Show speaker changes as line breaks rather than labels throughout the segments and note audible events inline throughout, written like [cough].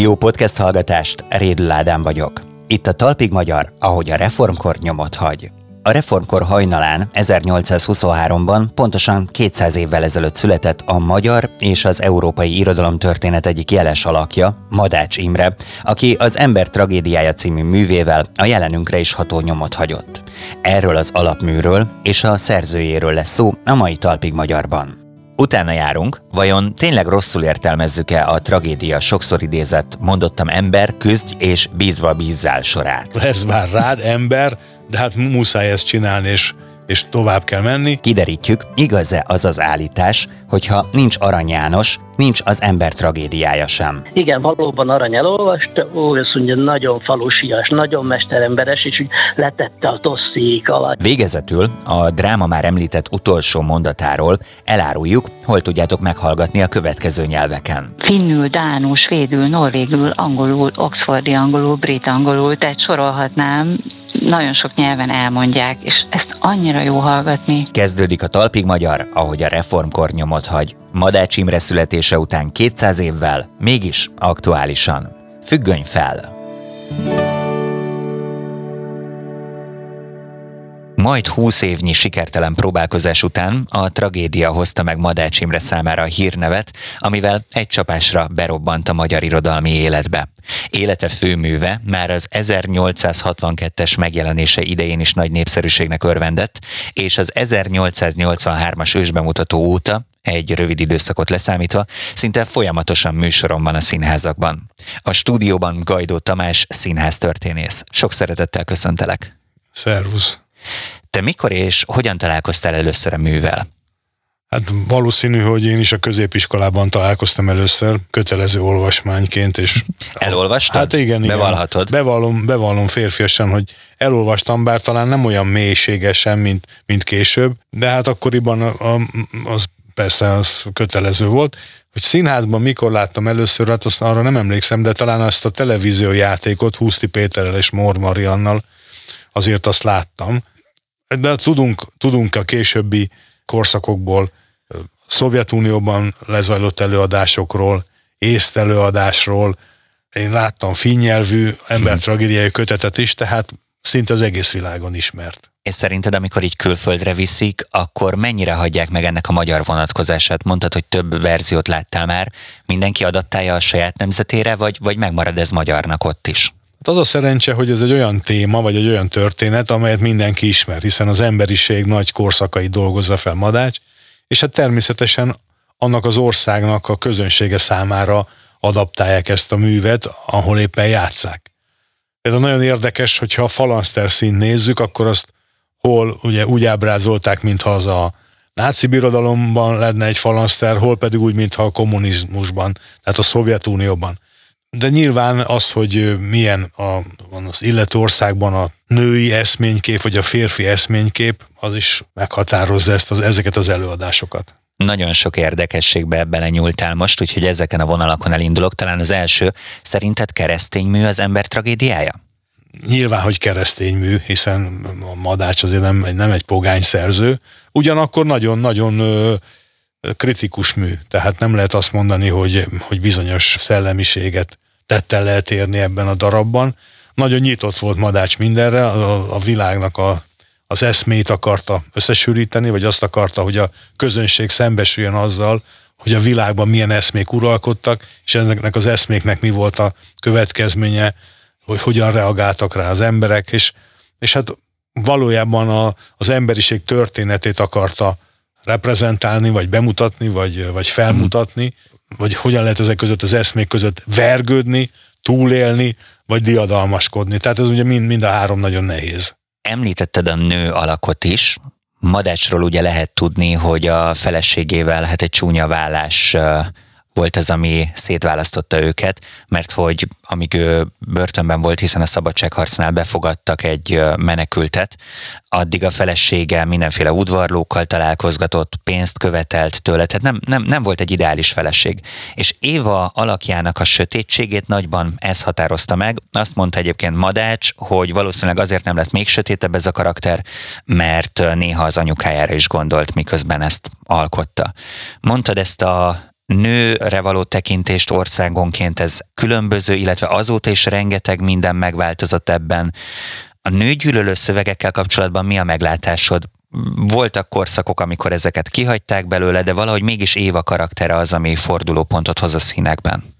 Jó podcast hallgatást, Rédl Ádám vagyok. Itt a Talpig Magyar, ahogy a reformkor nyomot hagy. A reformkor hajnalán 1823-ban pontosan 200 évvel ezelőtt született a magyar és az európai irodalom történet egyik jeles alakja, Madács Imre, aki az Ember tragédiája című művével a jelenünkre is ható nyomot hagyott. Erről az alapműről és a szerzőjéről lesz szó a mai Talpig Magyarban. Utána járunk, vajon tényleg rosszul értelmezzük-e a tragédia sokszor idézett mondottam ember, küzdj és bízva bízzál sorát?
Ez már rád ember, de hát muszáj ezt csinálni, és és tovább kell menni.
Kiderítjük, igaz-e az az állítás, hogyha nincs Arany János, nincs az ember tragédiája sem.
Igen, valóban Arany elolvast, ó, azt mondja, nagyon falusias, nagyon mesteremberes, és úgy letette a tosszék alatt.
Végezetül a dráma már említett utolsó mondatáról eláruljuk, hol tudjátok meghallgatni a következő nyelveken.
Finnül, dánul, svédül, norvégül, angolul, oxfordi angolul, brit angolul, tehát sorolhatnám, nagyon sok nyelven elmondják, és ezt annyira jó hallgatni.
Kezdődik a Talpig Magyar, ahogy a reformkor nyomot hagy. Madács Imre születése után 200 évvel, mégis aktuálisan. Függöny fel! Majd 20 évnyi sikertelen próbálkozás után a tragédia hozta meg Madács Imre számára a hírnevet, amivel egy csapásra berobbant a magyar irodalmi életbe. Élete főműve már az 1862-es megjelenése idején is nagy népszerűségnek örvendett, és az 1883-as ősbemutató óta egy rövid időszakot leszámítva, szinte folyamatosan műsoron van a színházakban. A stúdióban Gajdó Tamás színháztörténész. Sok szeretettel köszöntelek.
Szervusz.
Te mikor és hogyan találkoztál először a művel?
Hát valószínű, hogy én is a középiskolában találkoztam először, kötelező olvasmányként, és...
Elolvastad?
Hát igen, igen.
Bevallhatod?
Bevallom, bevallom férfiasan, hogy elolvastam, bár talán nem olyan mélységesen, mint, mint később, de hát akkoriban a, a, az persze az kötelező volt. Hogy színházban mikor láttam először, hát azt arra nem emlékszem, de talán azt a televíziójátékot Húszti Péterrel és Mór Mariannal azért azt láttam. De tudunk, tudunk a későbbi korszakokból, Szovjetunióban lezajlott előadásokról, észt előadásról, én láttam finnyelvű embertragédiai kötetet is, tehát szinte az egész világon ismert.
És szerinted, amikor így külföldre viszik, akkor mennyire hagyják meg ennek a magyar vonatkozását? Mondtad, hogy több verziót láttál már. Mindenki adattálja a saját nemzetére, vagy, vagy megmarad ez magyarnak ott is?
Hát az a szerencse, hogy ez egy olyan téma, vagy egy olyan történet, amelyet mindenki ismer, hiszen az emberiség nagy korszakait dolgozza fel Madács, és hát természetesen annak az országnak a közönsége számára adaptálják ezt a művet, ahol éppen játszák. Ez nagyon érdekes, hogyha a falanszter színt nézzük, akkor azt hol ugye úgy ábrázolták, mintha az a náci birodalomban lenne egy falanszter, hol pedig úgy, mintha a kommunizmusban, tehát a Szovjetunióban. De nyilván az, hogy milyen a, van az illető országban a női eszménykép, vagy a férfi eszménykép, az is meghatározza ezt az, ezeket az előadásokat.
Nagyon sok érdekességbe belenyúltál most, úgyhogy ezeken a vonalakon elindulok. Talán az első, szerinted keresztény mű az ember tragédiája?
Nyilván, hogy keresztény mű, hiszen a Madács azért nem, nem egy pogány szerző, ugyanakkor nagyon-nagyon kritikus mű, tehát nem lehet azt mondani, hogy, hogy bizonyos szellemiséget tettel lehet érni ebben a darabban. Nagyon nyitott volt Madács mindenre, a, a világnak a, az eszmét akarta összesűríteni, vagy azt akarta, hogy a közönség szembesüljön azzal, hogy a világban milyen eszmék uralkodtak, és ennek az eszméknek mi volt a következménye, hogy hogyan reagáltak rá az emberek, és, és hát valójában a, az emberiség történetét akarta reprezentálni, vagy bemutatni, vagy, vagy felmutatni, vagy hogyan lehet ezek között az eszmék között vergődni, túlélni, vagy diadalmaskodni. Tehát ez ugye mind, mind a három nagyon nehéz.
Említetted a nő alakot is. Madácsról ugye lehet tudni, hogy a feleségével hát egy csúnya vállás volt az, ami szétválasztotta őket, mert hogy amíg ő börtönben volt, hiszen a szabadságharcnál befogadtak egy menekültet, addig a felesége mindenféle udvarlókkal találkozgatott, pénzt követelt tőle, tehát nem, nem, nem volt egy ideális feleség. És Éva alakjának a sötétségét nagyban ez határozta meg. Azt mondta egyébként Madács, hogy valószínűleg azért nem lett még sötétebb ez a karakter, mert néha az anyukájára is gondolt, miközben ezt alkotta. Mondtad ezt a nőre való tekintést országonként ez különböző, illetve azóta is rengeteg minden megváltozott ebben. A nőgyűlölő szövegekkel kapcsolatban mi a meglátásod? Voltak korszakok, amikor ezeket kihagyták belőle, de valahogy mégis Éva karaktere az, ami fordulópontot hoz a színekben.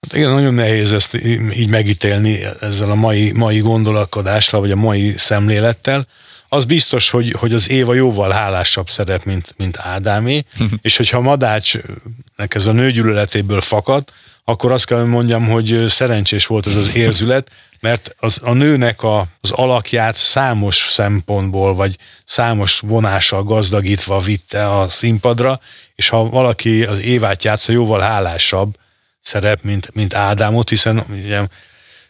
Hát igen, nagyon nehéz ezt így megítélni ezzel a mai, mai gondolkodásra, vagy a mai szemlélettel. Az biztos, hogy, hogy az Éva jóval hálásabb szerep, mint, mint Ádámé, [laughs] és hogyha Madácsnek ez a nőgyűlöletéből fakad, akkor azt kell mondjam, hogy szerencsés volt ez az érzület, mert az, a nőnek a, az alakját számos szempontból, vagy számos vonással gazdagítva vitte a színpadra, és ha valaki az Évát játsza, jóval hálásabb szerep, mint, mint Ádámot, hiszen ugye,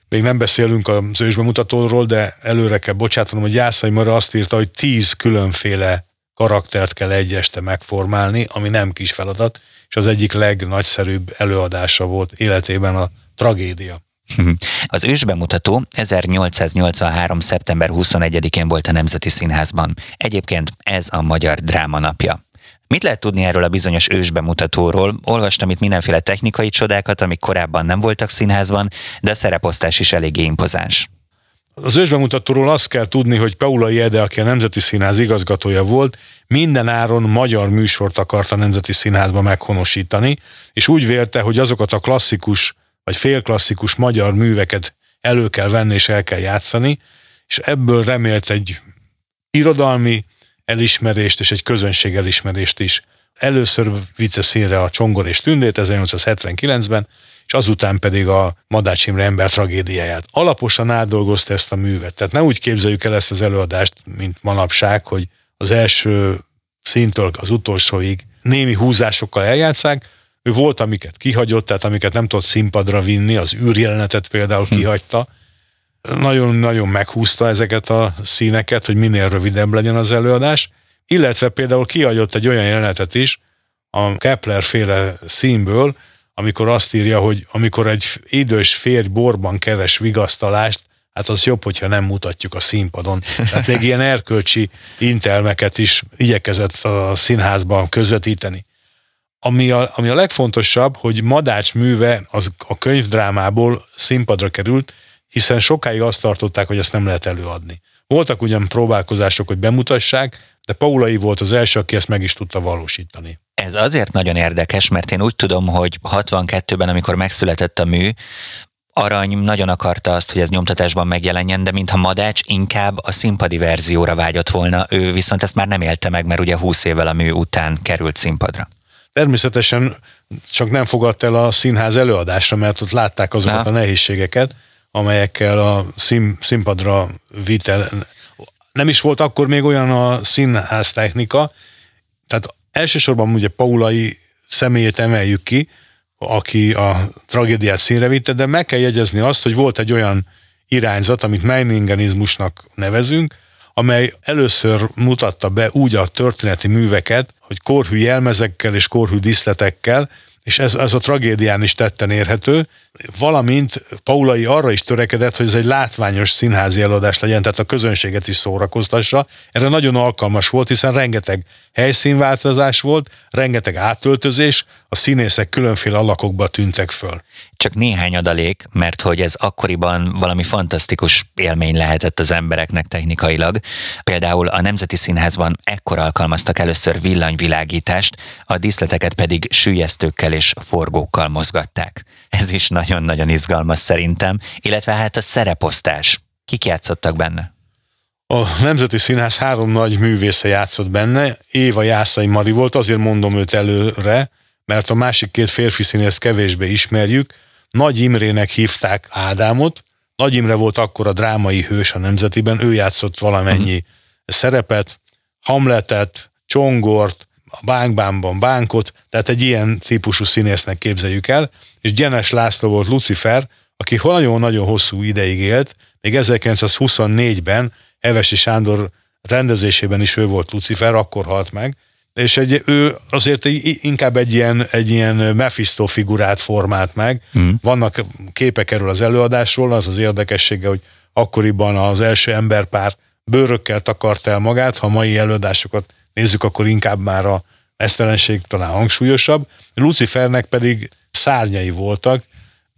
még nem beszélünk az ősbemutatóról, de előre kell bocsátanom, hogy Jászai Mara azt írta, hogy tíz különféle karaktert kell egy este megformálni, ami nem kis feladat, és az egyik legnagyszerűbb előadása volt életében a tragédia. [laughs]
Az ősbemutató 1883. szeptember 21-én volt a Nemzeti Színházban. Egyébként ez a Magyar Dráma napja. Mit lehet tudni erről a bizonyos ősbemutatóról? Olvastam itt mindenféle technikai csodákat, amik korábban nem voltak színházban, de a szereposztás is eléggé impozáns.
Az ősbemutatóról azt kell tudni, hogy Paula Jede, aki a Nemzeti Színház igazgatója volt, minden áron magyar műsort akart a Nemzeti Színházba meghonosítani, és úgy vélte, hogy azokat a klasszikus vagy félklasszikus magyar műveket elő kell venni és el kell játszani, és ebből remélt egy irodalmi elismerést és egy közönség elismerést is. Először vitte színre a Csongor és Tündét 1879-ben, és azután pedig a Madács Imre ember tragédiáját. Alaposan átdolgozta ezt a művet. Tehát ne úgy képzeljük el ezt az előadást, mint manapság, hogy az első szintől az utolsóig némi húzásokkal eljátszák, ő volt, amiket kihagyott, tehát amiket nem tudott színpadra vinni, az űrjelenetet például hm. kihagyta. Nagyon-nagyon meghúzta ezeket a színeket, hogy minél rövidebb legyen az előadás, illetve például kihagyott egy olyan jelenetet is, a Kepler féle színből, amikor azt írja, hogy amikor egy idős férj borban keres vigasztalást, hát az jobb, hogyha nem mutatjuk a színpadon. Tehát még ilyen erkölcsi intelmeket is igyekezett a színházban közvetíteni. Ami a, ami a legfontosabb, hogy Madács műve az a könyvdrámából színpadra került, hiszen sokáig azt tartották, hogy ezt nem lehet előadni. Voltak ugyan próbálkozások, hogy bemutassák, de Paulai volt az első, aki ezt meg is tudta valósítani.
Ez azért nagyon érdekes, mert én úgy tudom, hogy 62-ben, amikor megszületett a mű, Arany nagyon akarta azt, hogy ez nyomtatásban megjelenjen, de mintha Madács inkább a színpadi verzióra vágyott volna, ő viszont ezt már nem élte meg, mert ugye 20 évvel a mű után került színpadra.
Természetesen csak nem fogadt el a színház előadásra, mert ott látták azokat Na. a nehézségeket, amelyekkel a szín, színpadra vitel. Nem is volt akkor még olyan a színház technika, tehát elsősorban ugye Paulai személyét emeljük ki, aki a tragédiát színre vitte, de meg kell jegyezni azt, hogy volt egy olyan irányzat, amit Meiningenizmusnak nevezünk, amely először mutatta be úgy a történeti műveket, hogy korhű jelmezekkel és korhű diszletekkel, és ez, ez a tragédián is tetten érhető, valamint Paulai arra is törekedett, hogy ez egy látványos színházi előadás legyen, tehát a közönséget is szórakoztassa. Erre nagyon alkalmas volt, hiszen rengeteg helyszínváltozás volt, rengeteg átöltözés, a színészek különféle alakokba tűntek föl.
Csak néhány adalék, mert hogy ez akkoriban valami fantasztikus élmény lehetett az embereknek technikailag. Például a Nemzeti Színházban ekkor alkalmaztak először villanyvilágítást, a díszleteket pedig sűjesztőkkel és forgókkal mozgatták. Ez is nagyon-nagyon izgalmas szerintem, illetve hát a szereposztás. Kik játszottak benne?
A Nemzeti Színház három nagy művésze játszott benne, Éva Jászai Mari volt, azért mondom őt előre, mert a másik két férfi színészt kevésbé ismerjük. Nagy Imrének hívták Ádámot, Nagy Imre volt akkor a drámai hős a Nemzetiben, ő játszott valamennyi uh-huh. szerepet, Hamletet, Csongort, a Bánkbánban Bánkot, tehát egy ilyen típusú színésznek képzeljük el, és Gyenes László volt Lucifer, aki nagyon-nagyon hosszú ideig élt, még 1924-ben Evesi Sándor rendezésében is ő volt Lucifer, akkor halt meg, és egy, ő azért inkább egy ilyen, egy ilyen Mephisto figurát formált meg. Mm. Vannak képek erről az előadásról, az az érdekessége, hogy akkoriban az első emberpár bőrökkel takart el magát, ha mai előadásokat nézzük, akkor inkább már a esztelenség talán hangsúlyosabb. Lucifernek pedig szárnyai voltak,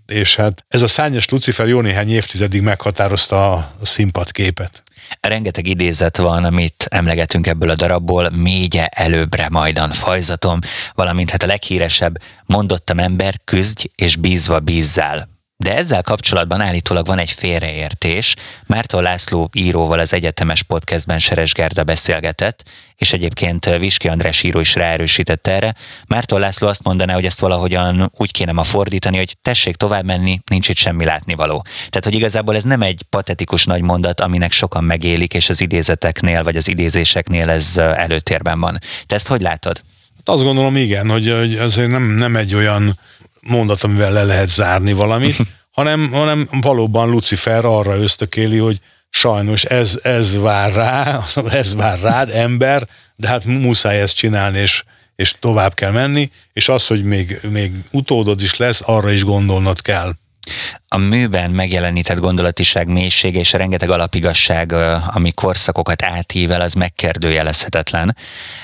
és hát ez a szárnyas Lucifer jó néhány évtizedig meghatározta a színpadképet.
Rengeteg idézet van, amit emlegetünk ebből a darabból, mégye előbbre majdan fajzatom, valamint hát a leghíresebb, mondottam ember, küzdj és bízva bízzál. De ezzel kapcsolatban állítólag van egy félreértés. Márton László íróval az egyetemes podcastben Seres Gerda beszélgetett, és egyébként Viski András író is ráerősített erre. Márton László azt mondaná, hogy ezt valahogyan úgy kéne ma fordítani, hogy tessék tovább menni, nincs itt semmi látnivaló. Tehát, hogy igazából ez nem egy patetikus nagy mondat, aminek sokan megélik, és az idézeteknél vagy az idézéseknél ez előtérben van. Te ezt hogy látod?
Azt gondolom igen, hogy, hogy azért nem, nem egy olyan mondat, amivel le lehet zárni valamit, [laughs] hanem, hanem valóban Lucifer arra ösztökéli, hogy sajnos ez, ez vár rá, [laughs] ez vár rád, ember, de hát muszáj ezt csinálni, és, és tovább kell menni, és az, hogy még, még utódod is lesz, arra is gondolnod kell
a műben megjelenített gondolatiság mélysége és rengeteg alapigasság, ami korszakokat átível, az megkérdőjelezhetetlen.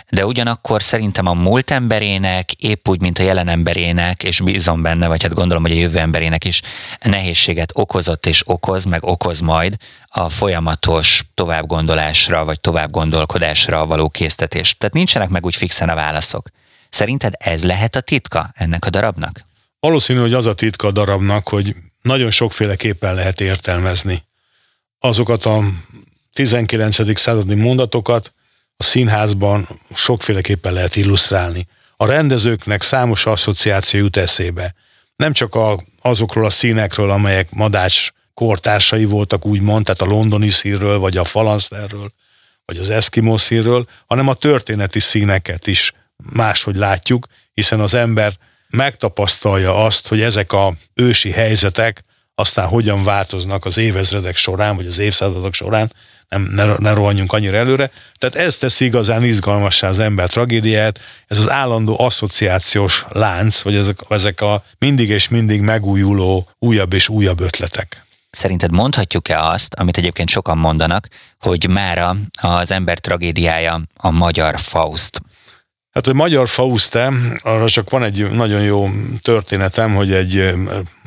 De ugyanakkor szerintem a múlt emberének, épp úgy, mint a jelen emberének, és bízom benne, vagy hát gondolom, hogy a jövő emberének is nehézséget okozott és okoz, meg okoz majd a folyamatos továbbgondolásra, vagy továbbgondolkodásra való késztetés. Tehát nincsenek meg úgy fixen a válaszok. Szerinted ez lehet a titka ennek a darabnak?
Valószínű, hogy az a titka a darabnak, hogy nagyon sokféleképpen lehet értelmezni. Azokat a 19. századi mondatokat a színházban sokféleképpen lehet illusztrálni. A rendezőknek számos asszociáció jut eszébe. Nem csak a, azokról a színekről, amelyek Madács kortársai voltak, úgymond, tehát a londoni színről, vagy a falanszterről, vagy az eszkimó színről, hanem a történeti színeket is máshogy látjuk, hiszen az ember megtapasztalja azt, hogy ezek a ősi helyzetek aztán hogyan változnak az évezredek során, vagy az évszázadok során, nem, ne, ne rohanjunk annyira előre. Tehát ez teszi igazán izgalmassá az ember tragédiát, ez az állandó asszociációs lánc, vagy ezek, ezek a mindig és mindig megújuló újabb és újabb ötletek.
Szerinted mondhatjuk-e azt, amit egyébként sokan mondanak, hogy mára az ember tragédiája a magyar Faust?
Hát, hogy Magyar Fauste, arra csak van egy nagyon jó történetem, hogy egy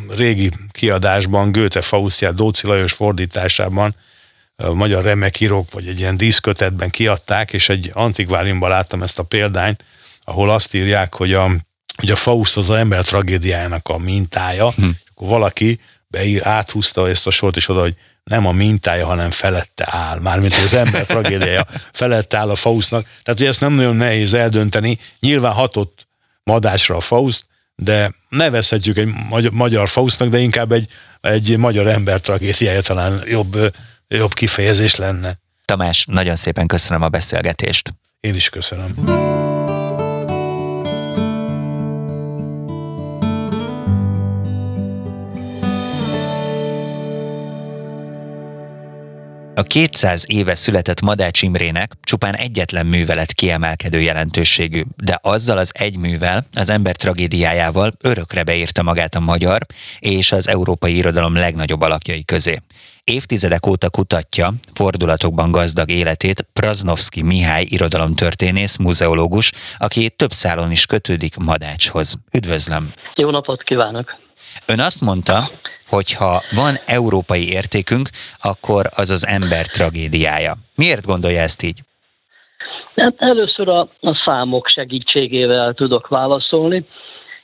régi kiadásban Göte Faustját Dóci Lajos fordításában magyar remekírók, vagy egy ilyen díszkötetben kiadták, és egy antikváriumban láttam ezt a példányt, ahol azt írják, hogy a, hogy a Faust az, az ember tragédiájának a mintája, hm. és akkor valaki beír, áthúzta ezt a sort, és oda, hogy nem a mintája, hanem felette áll. Mármint az ember tragédiája felette áll a Faustnak. Tehát, hogy ezt nem nagyon nehéz eldönteni. Nyilván hatott madásra a Faust, de nevezhetjük egy magyar, magyar Faustnak, de inkább egy, egy magyar ember tragédiája talán jobb, jobb kifejezés lenne.
Tamás, nagyon szépen köszönöm a beszélgetést.
Én is köszönöm.
A 200 éve született Madács Imrének csupán egyetlen művelet kiemelkedő jelentőségű, de azzal az egy művel, az ember tragédiájával örökre beírta magát a magyar és az európai irodalom legnagyobb alakjai közé. Évtizedek óta kutatja fordulatokban gazdag életét Praznovski Mihály irodalomtörténész, muzeológus, aki több szálon is kötődik Madácshoz. Üdvözlöm!
Jó napot kívánok!
Ön azt mondta, hogyha van európai értékünk, akkor az az ember tragédiája. Miért gondolja ezt így?
Hát először a, a számok segítségével tudok válaszolni.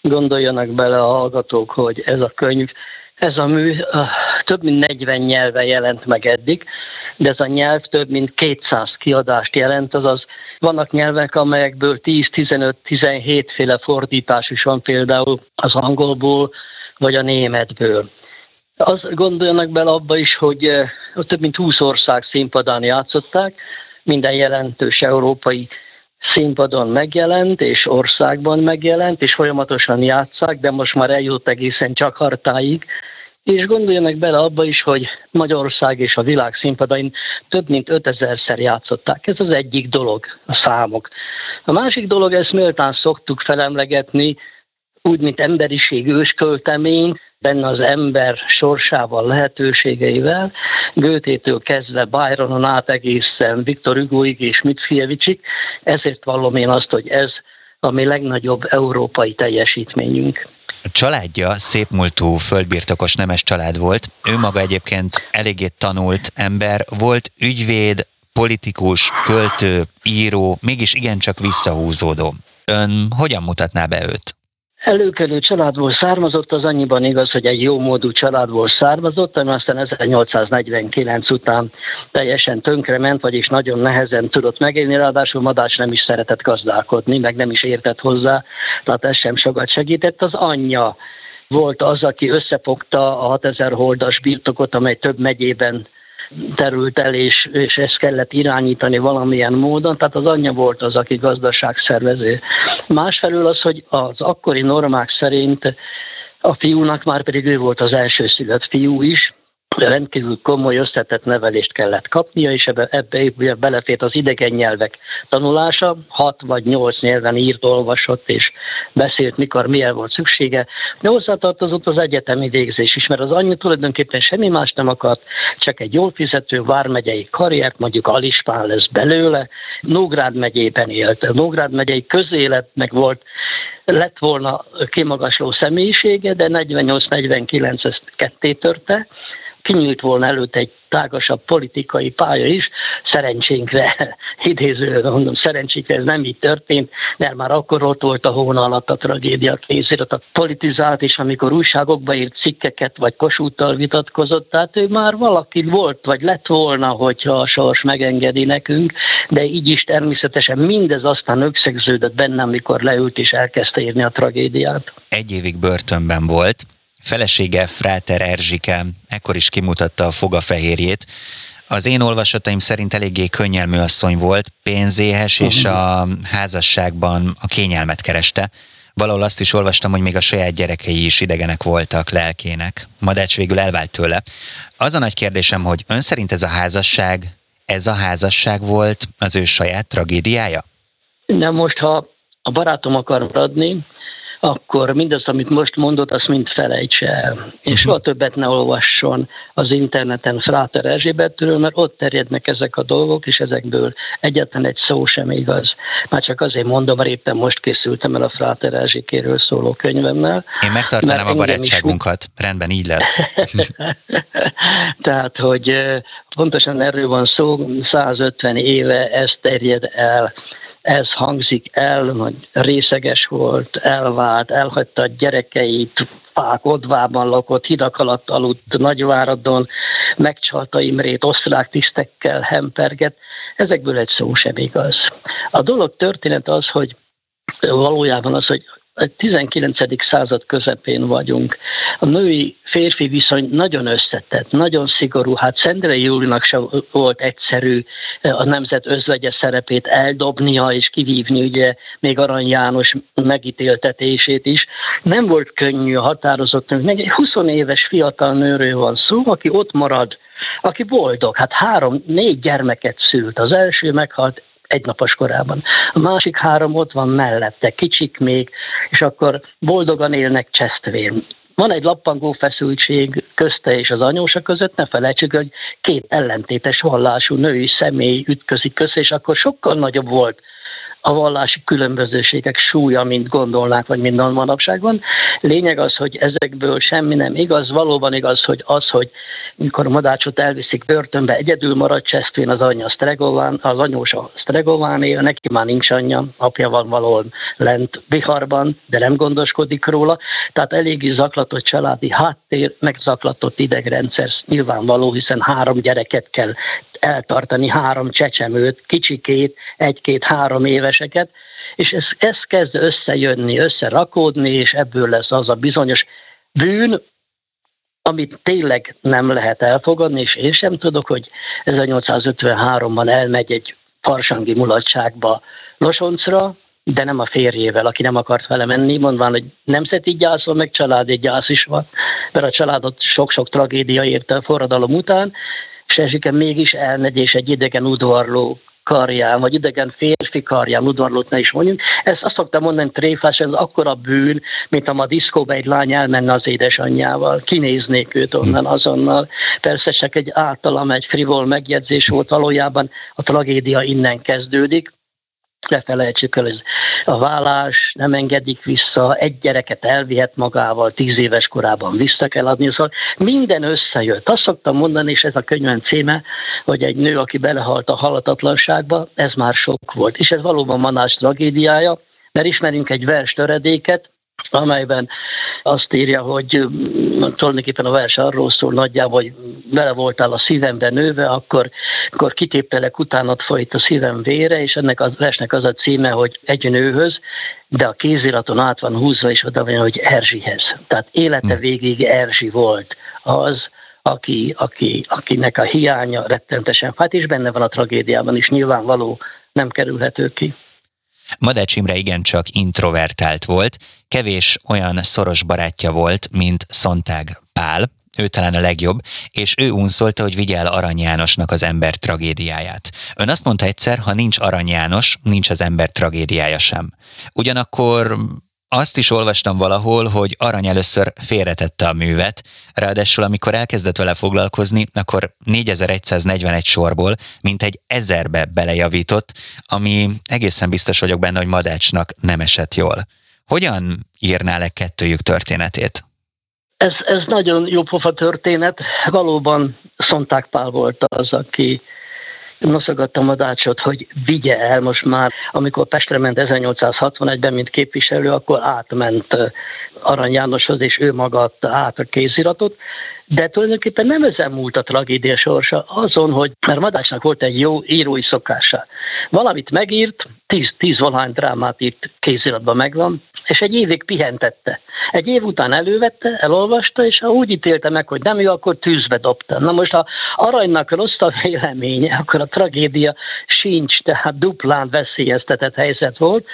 Gondoljanak bele a hallgatók, hogy ez a könyv, ez a mű több mint 40 nyelven jelent meg eddig, de ez a nyelv több mint 200 kiadást jelent, azaz vannak nyelvek, amelyekből 10-15-17 féle fordítás is van, például az angolból, vagy a németből. Azt gondoljanak bele abba is, hogy eh, több mint 20 ország színpadán játszották, minden jelentős európai színpadon megjelent, és országban megjelent, és folyamatosan játszák, de most már eljut egészen csak hartáig, és gondoljanak bele abba is, hogy Magyarország és a világ színpadain több mint 5000-szer játszották. Ez az egyik dolog, a számok. A másik dolog, ezt méltán szoktuk felemlegetni, úgy, mint emberiség ősköltemény, benne az ember sorsával, lehetőségeivel, Gőtétől kezdve Byronon át egészen Viktor Hugoig és Mickiewiczig, ezért vallom én azt, hogy ez ami legnagyobb európai teljesítményünk.
A családja szépmúltú földbirtokos nemes család volt. Ő maga egyébként eléggé tanult ember, volt ügyvéd, politikus, költő, író, mégis igencsak visszahúzódó. Ön hogyan mutatná be őt?
Előkelő családból származott, az annyiban igaz, hogy egy jó módú családból származott, ami aztán 1849 után teljesen tönkrement, vagyis nagyon nehezen tudott megélni, ráadásul Madács nem is szeretett gazdálkodni, meg nem is értett hozzá, tehát ez sem sokat segített. Az anyja volt az, aki összefogta a 6000 holdas birtokot, amely több megyében terült el, és, és ezt kellett irányítani valamilyen módon, tehát az anyja volt az, aki gazdaságszervező. Másfelől az, hogy az akkori normák szerint a fiúnak már pedig ő volt az első szület fiú is, rendkívül komoly összetett nevelést kellett kapnia, és ebbe, ebbe belefért az idegen nyelvek tanulása, hat vagy nyolc nyelven írt, olvasott és beszélt, mikor milyen volt szüksége, de hozzátartozott az egyetemi végzés is, mert az anyja tulajdonképpen semmi más nem akart, csak egy jól fizető vármegyei karriert, mondjuk Alispán lesz belőle, Nógrád megyében élt, Nógrád megyei közéletnek volt lett volna kimagasló személyisége, de 48-49 ezt ketté törte, kinyílt volna előtt egy tágasabb politikai pálya is, szerencsénkre, [laughs] idézően mondom, szerencsénkre ez nem így történt, mert már akkor ott volt a hóna alatt a tragédia készírat, a politizált, és amikor újságokba írt cikkeket, vagy kosúttal vitatkozott, tehát ő már valaki volt, vagy lett volna, hogyha a sors megengedi nekünk, de így is természetesen mindez aztán összegződött benne, amikor leült és elkezdte írni a tragédiát.
Egy évig börtönben volt, Felesége Fráter Erzsike ekkor is kimutatta a fogafehérjét. Az én olvasataim szerint eléggé könnyelmű asszony volt, pénzéhes, és mhm. a házasságban a kényelmet kereste. Valahol azt is olvastam, hogy még a saját gyerekei is idegenek voltak lelkének. Madács végül elvált tőle. Az a nagy kérdésem, hogy ön szerint ez a házasság, ez a házasság volt az ő saját tragédiája?
Nem, most ha a barátom akar maradni, akkor mindazt, amit most mondott, azt mind felejtse el. És soha többet ne olvasson az interneten Fráter Erzsébetről, mert ott terjednek ezek a dolgok, és ezekből egyetlen egy szó sem igaz. Már csak azért mondom, mert éppen most készültem el a Fráter Erzsikéről szóló könyvemmel.
Én megtartanám a barátságunkat. Is... Rendben, így lesz. [laughs]
Tehát, hogy pontosan erről van szó, 150 éve ez terjed el ez hangzik el, hogy részeges volt, elvált, elhagyta a gyerekeit, fák odvában lakott, hidak alatt aludt Nagyváradon, megcsalta Imrét, osztrák tisztekkel hemperget. Ezekből egy szó sem igaz. A dolog történet az, hogy valójában az, hogy 19. század közepén vagyunk. A női férfi viszony nagyon összetett, nagyon szigorú. Hát Szendrei Júlinak se volt egyszerű eh, a nemzet özvegye szerepét eldobnia és kivívni ugye még Arany János megítéltetését is. Nem volt könnyű a határozott, meg egy 20 éves fiatal nőről van szó, aki ott marad, aki boldog. Hát három, négy gyermeket szült. Az első meghalt egynapos korában. A másik három ott van mellette, kicsik még, és akkor boldogan élnek csesztvén. Van egy lappangó feszültség közte és az anyósa között, ne felejtsük, hogy két ellentétes vallású női személy ütközik össze, és akkor sokkal nagyobb volt a vallási különbözőségek súlya, mint gondolnák, vagy minden manapság. Lényeg az, hogy ezekből semmi nem igaz. Valóban igaz, hogy az, hogy mikor a madácsot elviszik börtönbe, egyedül marad Csesztvén az anyja Stregován, az anyósa Stregován él, neki már nincs anyja, apja van valahol lent Biharban, de nem gondoskodik róla. Tehát eléggé zaklatott családi háttér, meg zaklatott idegrendszer nyilvánvaló, hiszen három gyereket kell eltartani három csecsemőt, kicsikét, egy-két-három éveseket, és ez, ez kezd összejönni, összerakódni, és ebből lesz az a bizonyos bűn, amit tényleg nem lehet elfogadni, és én sem tudok, hogy 1853-ban elmegy egy farsangi mulatságba Losoncra, de nem a férjével, aki nem akart vele menni, mondván, hogy nemzeti gyászol, meg családi gyász is van, mert a családot sok-sok tragédia érte a forradalom után, és Erzsike mégis elmegy, és egy idegen udvarló karján, vagy idegen férfi karján, udvarlót ne is mondjuk. Ezt azt szoktam mondani, tréfás, ez akkora bűn, mint ha a diszkóba egy lány elmenne az édesanyjával. Kinéznék őt onnan azonnal. Persze csak egy általam egy frivol megjegyzés volt, valójában a tragédia innen kezdődik ne felejtsük el, ez a vállás, nem engedik vissza, egy gyereket elvihet magával, tíz éves korában vissza kell adni, szóval minden összejött. Azt szoktam mondani, és ez a könyvem címe, hogy egy nő, aki belehalt a halatatlanságba, ez már sok volt. És ez valóban Manás tragédiája, mert ismerünk egy vers töredéket, amelyben azt írja, hogy mm, tulajdonképpen a vers arról szól nagyjából, hogy vele voltál a szívemben nőve, akkor, akkor kitéptelek, utánat folyt a szívem vére, és ennek a versnek az a címe, hogy egy nőhöz, de a kéziraton át van húzva, és oda van, hogy Erzsihez. Tehát élete hm. végig Erzsi volt az, aki, aki, akinek a hiánya rettentesen fát, és benne van a tragédiában is, nyilvánvaló, nem kerülhető ki.
Madács Imre igencsak introvertált volt, kevés olyan szoros barátja volt, mint Szontág Pál, ő talán a legjobb, és ő unszolta, hogy vigye el Arany Jánosnak az ember tragédiáját. Ön azt mondta egyszer, ha nincs Arany János, nincs az ember tragédiája sem. Ugyanakkor azt is olvastam valahol, hogy Arany először félretette a művet, ráadásul amikor elkezdett vele foglalkozni, akkor 4141 sorból mint egy ezerbe belejavított, ami egészen biztos vagyok benne, hogy Madácsnak nem esett jól. Hogyan írná le kettőjük történetét?
Ez, ez nagyon jó pofa történet. Valóban Szonták Pál volt az, aki noszogattam a dácsot, hogy vigye el most már, amikor Pestre ment 1861-ben, mint képviselő, akkor átment Arany Jánoshoz, és ő maga adta át a kéziratot, de tulajdonképpen nem ezen múlt a tragédia sorsa, azon, hogy mert Madásnak volt egy jó írói szokása. Valamit megírt, tíz, tíz valahány drámát írt kéziratban megvan, és egy évig pihentette. Egy év után elővette, elolvasta, és ha úgy ítélte meg, hogy nem jó, akkor tűzbe dobta. Na most, ha aranynak rossz a véleménye, akkor a tragédia sincs, tehát duplán veszélyeztetett helyzet volt,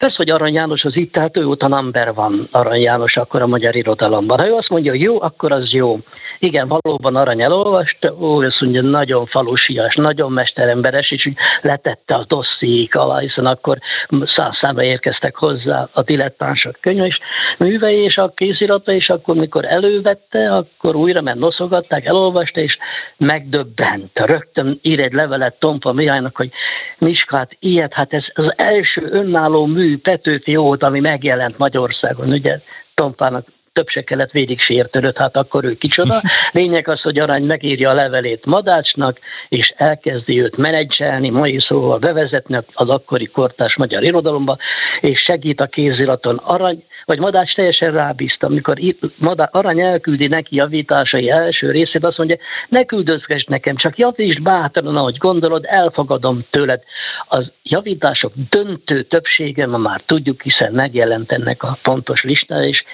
Persze, hogy Arany János az itt, tehát ő óta number van Arany János akkor a magyar irodalomban. Ha ő azt mondja, hogy jó, akkor az jó. Igen, valóban Arany elolvasta, ó, azt mondja, nagyon falusias, nagyon mesteremberes, és úgy letette a dossziék alá, hiszen akkor száz számra érkeztek hozzá a dilettánsok könyv, és művei és a kézirata, és akkor mikor elővette, akkor újra ment noszogatták, elolvasta, és megdöbbent. Rögtön ír egy levelet Tompa Mihálynak, hogy Miskát, ilyet, hát ez az első önálló mű Petőfi óta, ami megjelent Magyarországon, ugye Tompának több se kellett végig sértődött, hát akkor ő kicsoda. [laughs] Lényeg az, hogy Arany megírja a levelét Madácsnak, és elkezdi őt menedzselni, mai szóval bevezetni az akkori kortás magyar irodalomba, és segít a kéziraton. Arany vagy Madács teljesen rábízta, amikor Arany elküldi neki javításai első részét, azt mondja, ne küldözgess nekem, csak javítsd bátran, ahogy gondolod, elfogadom tőled. Az javítások döntő többsége, ma már tudjuk, hiszen megjelent ennek a pontos listája, és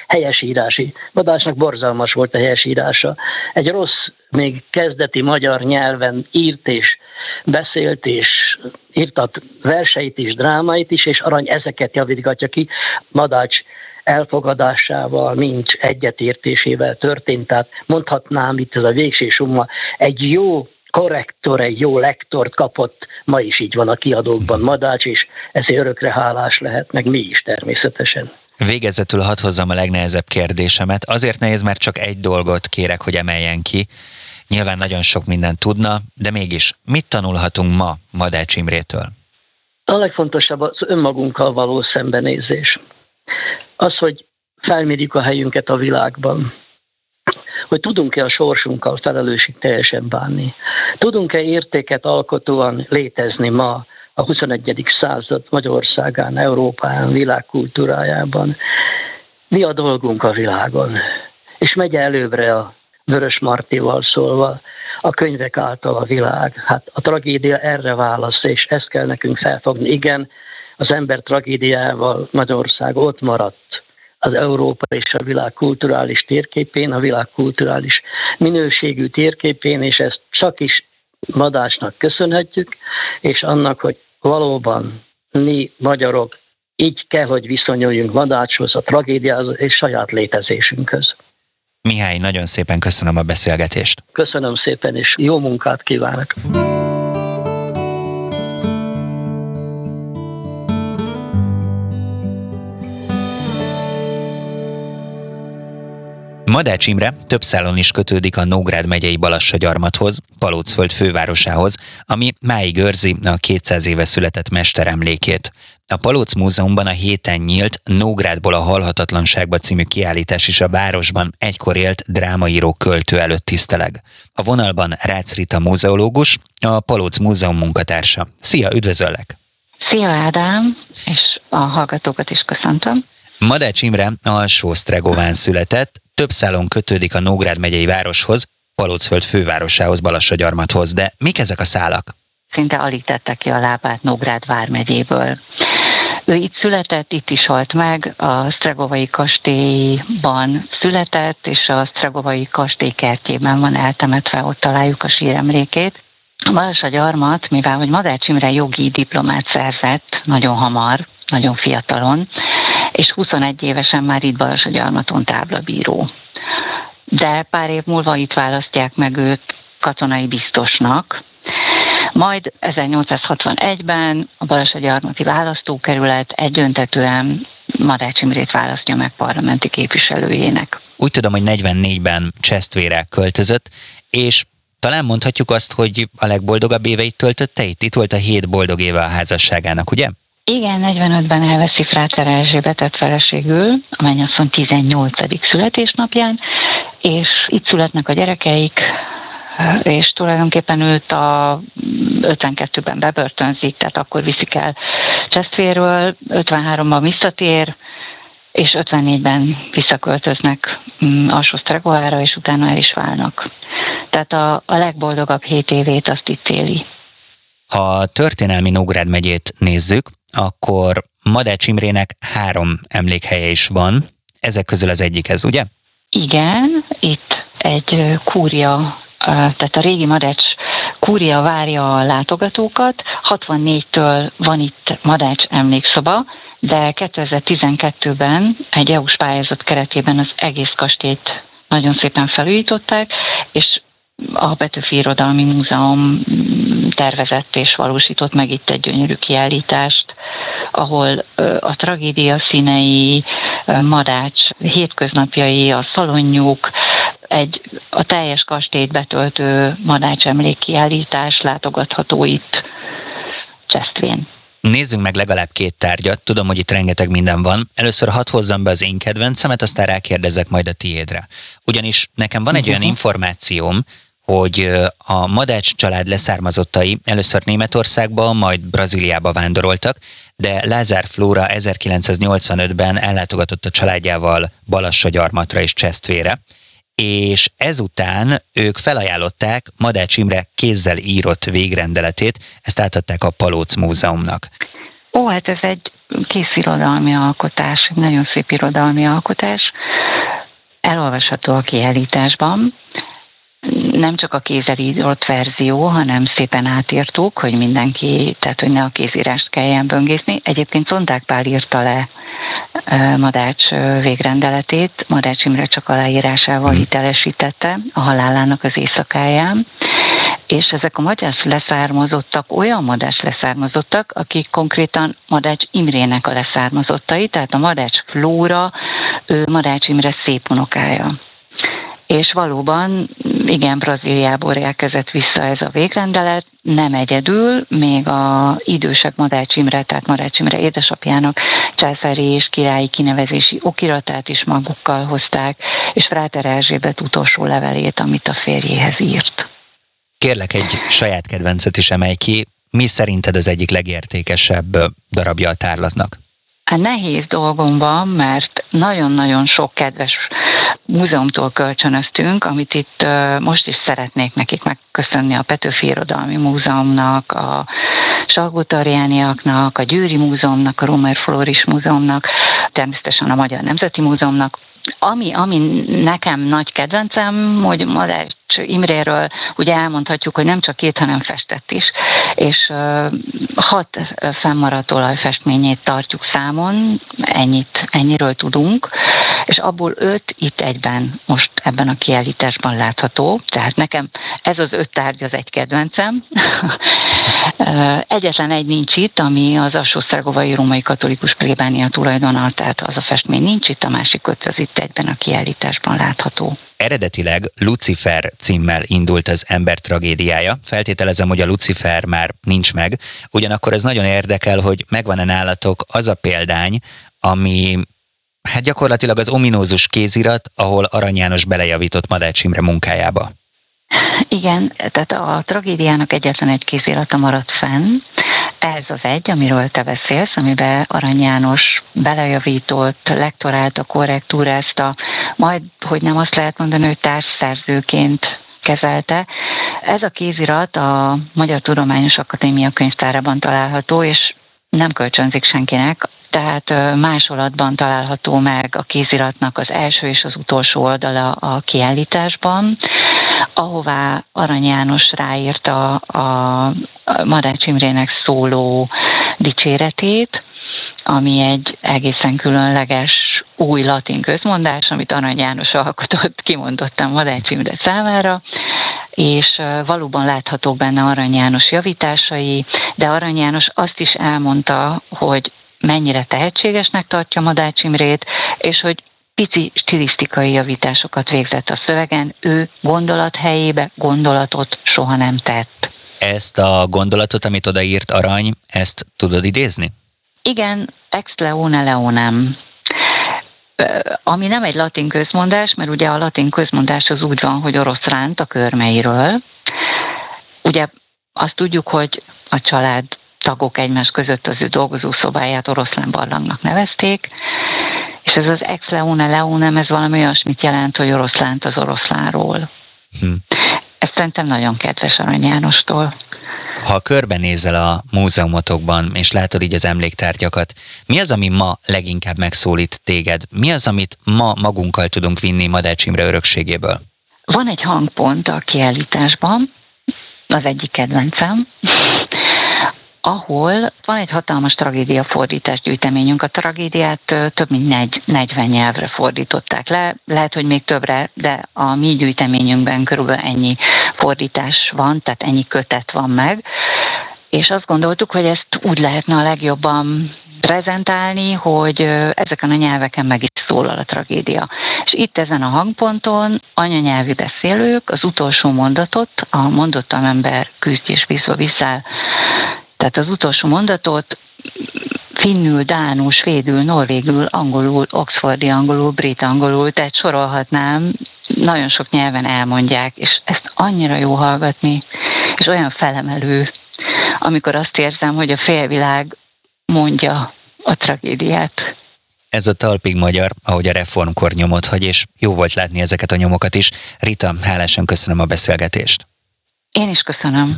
helyesírási. Madácsnak borzalmas volt a helyesírása. Egy rossz, még kezdeti magyar nyelven írt és beszélt és írtat verseit is, drámait is, és Arany ezeket javítgatja ki. Madács elfogadásával, nincs egyetértésével történt. Tehát mondhatnám itt ez a végső egy jó korrektor, egy jó lektort kapott, ma is így van a kiadókban Madács, és ezért örökre hálás lehet, meg mi is természetesen.
Végezetül hadd hozzam a legnehezebb kérdésemet. Azért nehéz, mert csak egy dolgot kérek, hogy emeljen ki. Nyilván nagyon sok mindent tudna, de mégis mit tanulhatunk ma Madács Imrétől?
A legfontosabb az önmagunkkal való szembenézés az, hogy felmérjük a helyünket a világban, hogy tudunk-e a sorsunkkal felelősség teljesen bánni. Tudunk-e értéket alkotóan létezni ma a 21. század Magyarországán, Európán, világkultúrájában. Mi a dolgunk a világon? És megy előbbre a Vörös Martival szólva, a könyvek által a világ. Hát a tragédia erre válasz, és ezt kell nekünk felfogni. Igen, az ember tragédiával Magyarország ott maradt az Európa és a világ kulturális térképén, a világ kulturális minőségű térképén, és ezt csak is Madásnak köszönhetjük, és annak, hogy valóban mi magyarok így kell, hogy viszonyuljunk Madácshoz, a tragédiához és saját létezésünkhöz.
Mihály, nagyon szépen köszönöm a beszélgetést.
Köszönöm szépen, és jó munkát kívánok.
Madács Imre több szálon is kötődik a Nógrád megyei Balassagyarmathoz, Palócföld fővárosához, ami máig őrzi a 200 éve született mester emlékét. A Palóc Múzeumban a héten nyílt Nógrádból a Halhatatlanságba című kiállítás is a városban egykor élt drámaíró költő előtt tiszteleg. A vonalban Rácz Rita múzeológus, a Palóc Múzeum munkatársa. Szia, üdvözöllek!
Szia Ádám, és a hallgatókat is köszöntöm.
Madács Imre alsó Sztregován született, több szálon kötődik a Nógrád megyei városhoz, Palócföld fővárosához, Balassagyarmathoz, de mik ezek a szálak?
Szinte alig tette ki a lábát Nógrád vármegyéből. Ő itt született, itt is halt meg, a Stregovai kastélyban született, és a Stregovai kastély kertjében van eltemetve, ott találjuk a síremlékét. Balassa Gyarmat, mivel hogy Madács Imre jogi diplomát szerzett nagyon hamar, nagyon fiatalon, és 21 évesen már itt Balassa Gyarmaton táblabíró. De pár év múlva itt választják meg őt katonai biztosnak, majd 1861-ben a Balasagyarmati választókerület egyöntetően Madács Imrét választja meg parlamenti képviselőjének.
Úgy tudom, hogy 44-ben Csesztvére költözött, és talán mondhatjuk azt, hogy a legboldogabb éveit töltötte itt? Itt volt a hét boldog éve a házasságának, ugye?
Igen, 45-ben elveszi Fráter Erzsébetet feleségül, a mennyasszony 18. születésnapján, és itt születnek a gyerekeik, és tulajdonképpen őt a 52-ben bebörtönzik, tehát akkor viszik el Csesztvéről, 53-ban visszatér, és 54-ben visszaköltöznek mm, Alsó és utána el is válnak. Tehát a, a legboldogabb hét évét azt itt éli.
Ha a történelmi Nógrád megyét nézzük, akkor Madács Imrének három emlékhelye is van, ezek közül az egyik ez, ugye?
Igen, itt egy kúria tehát a régi Madács kúria várja a látogatókat. 64-től van itt Madács emlékszoba, de 2012-ben egy EU-s pályázat keretében az egész kastélyt nagyon szépen felújították, és a Petőfi Irodalmi Múzeum tervezett és valósított meg itt egy gyönyörű kiállítást, ahol a tragédia színei, Madács hétköznapjai, a szalonnyúk, egy a teljes kastélyt betöltő madács emlékkiállítás látogatható itt Csesztvén.
Nézzünk meg legalább két tárgyat, tudom, hogy itt rengeteg minden van. Először hadd hozzam be az én kedvencemet, aztán rákérdezek majd a tiédre. Ugyanis nekem van egy uh-huh. olyan mhm. információm, hogy a Madács család leszármazottai először Németországba, majd Brazíliába vándoroltak, de Lázár Flóra 1985-ben ellátogatott a családjával Balassagyarmatra és Csesztvére, és ezután ők felajánlották Madács Imre kézzel írott végrendeletét, ezt átadták a Palóc Múzeumnak.
Ó, hát ez egy kész irodalmi alkotás, egy nagyon szép irodalmi alkotás. Elolvasható a kiállításban. Nem csak a kézzel írott verzió, hanem szépen átírtuk, hogy mindenki, tehát hogy ne a kézírást kelljen böngészni. Egyébként Szondák Pál írta le Madács végrendeletét, Madács Imre csak aláírásával mhm. hitelesítette a halálának az éjszakáján, és ezek a magyar leszármazottak olyan Madács leszármazottak, akik konkrétan Madács Imrének a leszármazottai, tehát a Madács Flóra, ő Madács Imre szép unokája és valóban igen, Brazíliából érkezett vissza ez a végrendelet, nem egyedül, még a idősebb Madács Imre, tehát Madács Imre édesapjának császári és királyi kinevezési okiratát is magukkal hozták, és Fráter Erzsébet utolsó levelét, amit a férjéhez írt.
Kérlek egy saját kedvencet is emelj ki, mi szerinted az egyik legértékesebb darabja a tárlatnak?
Hát nehéz dolgom van, mert nagyon-nagyon sok kedves múzeumtól kölcsönöztünk, amit itt most is szeretnék nekik megköszönni a Petőfi Irodalmi Múzeumnak, a Salgótarjániaknak, a Győri Múzeumnak, a Romer Floris Múzeumnak, természetesen a Magyar Nemzeti Múzeumnak. Ami, ami nekem nagy kedvencem, hogy Madács Imréről ugye elmondhatjuk, hogy nem csak két, hanem festett is, és hat fennmaradt olajfestményét tartjuk számon, ennyit, ennyiről tudunk, és abból öt itt egyben most ebben a kiállításban látható, tehát nekem ez az öt tárgy az egy kedvencem. [laughs] Egyetlen egy nincs itt, ami az Alsó-Szergovai Római Katolikus Plébánia tulajdona, tehát az a festmény nincs itt, a másik öt az itt egyben a kiállításban látható.
Eredetileg Lucifer címmel indult az ember tragédiája. Feltételezem, hogy a Lucifer már nincs meg. Ugyanakkor ez nagyon érdekel, hogy megvan-e nálatok az a példány, ami hát gyakorlatilag az ominózus kézirat, ahol Arany János belejavított Madács Imre munkájába.
Igen, tehát a tragédiának egyetlen egy kézirata maradt fenn. Ez az egy, amiről te beszélsz, amiben Arany János belejavított, lektorálta, korrektúrázta, majd, hogy nem azt lehet mondani, hogy társszerzőként kezelte. Ez a kézirat a Magyar Tudományos Akadémia könyvtárában található, és nem kölcsönzik senkinek, tehát másolatban található meg a kéziratnak az első és az utolsó oldala a kiállításban, ahová Arany János ráírta a Madács Imrének szóló dicséretét, ami egy egészen különleges új latin közmondás, amit Arany János alkotott, kimondottam Madács Imre számára, és valóban láthatók benne Arany János javításai, de Arany János azt is elmondta, hogy mennyire tehetségesnek tartja Madács Imrét, és hogy pici stilisztikai javításokat végzett a szövegen, ő gondolat helyébe gondolatot soha nem tett.
Ezt a gondolatot, amit odaírt Arany, ezt tudod idézni?
Igen, ex leone leonem. Ami nem egy latin közmondás, mert ugye a latin közmondás az úgy van, hogy orosz ránt a körmeiről. Ugye azt tudjuk, hogy a család tagok egymás között az ő dolgozószobáját oroszlán barlangnak nevezték, és ez az ex leone leonem, ez valami olyasmit jelent, hogy oroszlánt az oroszlánról. Hm. Ez szerintem nagyon kedves Arany Jánostól.
Ha körbenézel a múzeumotokban, és látod így az emléktárgyakat, mi az, ami ma leginkább megszólít téged? Mi az, amit ma magunkkal tudunk vinni Madács Imre örökségéből?
Van egy hangpont a kiállításban, az egyik kedvencem, ahol van egy hatalmas tragédia fordítás gyűjteményünk. A tragédiát több mint 40 nyelvre fordították le, lehet, hogy még többre, de a mi gyűjteményünkben körülbelül ennyi fordítás van, tehát ennyi kötet van meg. És azt gondoltuk, hogy ezt úgy lehetne a legjobban prezentálni, hogy ezeken a nyelveken meg is szólal a tragédia. És itt ezen a hangponton anyanyelvi beszélők az utolsó mondatot, a mondottam ember küzd és bízva visszáll tehát az utolsó mondatot finnül, dánul, svédül, norvégül, angolul, oxfordi angolul, brit angolul, tehát sorolhatnám, nagyon sok nyelven elmondják, és ezt annyira jó hallgatni, és olyan felemelő, amikor azt érzem, hogy a félvilág mondja a tragédiát.
Ez a talpig magyar, ahogy a reformkor nyomot hagy, és jó volt látni ezeket a nyomokat is. Rita, hálásan köszönöm a beszélgetést.
Én is köszönöm.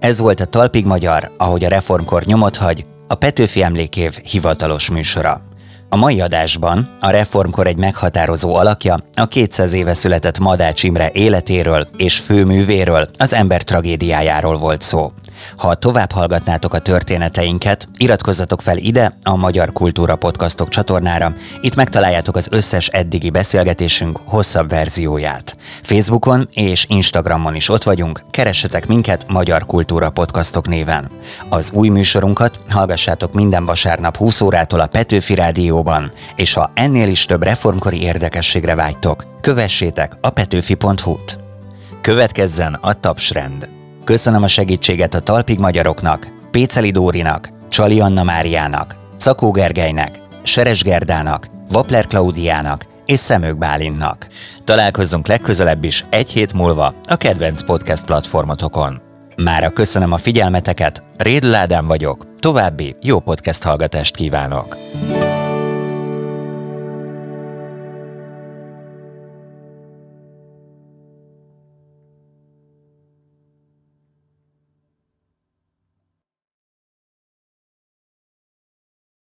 Ez volt a Talpig Magyar, ahogy a reformkor nyomot hagy, a Petőfi Emlékév hivatalos műsora. A mai adásban a reformkor egy meghatározó alakja, a 200 éve született Madács Imre életéről és főművéről, az ember tragédiájáról volt szó. Ha tovább hallgatnátok a történeteinket, iratkozzatok fel ide a Magyar Kultúra Podcastok csatornára, itt megtaláljátok az összes eddigi beszélgetésünk hosszabb verzióját. Facebookon és Instagramon is ott vagyunk, keressetek minket Magyar Kultúra Podcastok néven. Az új műsorunkat hallgassátok minden vasárnap 20 órától a Petőfi Rádióban, és ha ennél is több reformkori érdekességre vágytok, kövessétek a petőfi.hu-t. Következzen a tapsrend. Köszönöm a segítséget a Talpig Magyaroknak, Péceli Dórinak, Csali Anna Máriának, Cakó Gergelynek, Seres Gerdának, Vapler Klaudiának és Szemők Bálintnak. Találkozzunk legközelebb is egy hét múlva a kedvenc podcast platformotokon. Mára köszönöm a figyelmeteket, Rédl Ádám vagyok, további jó podcast hallgatást kívánok!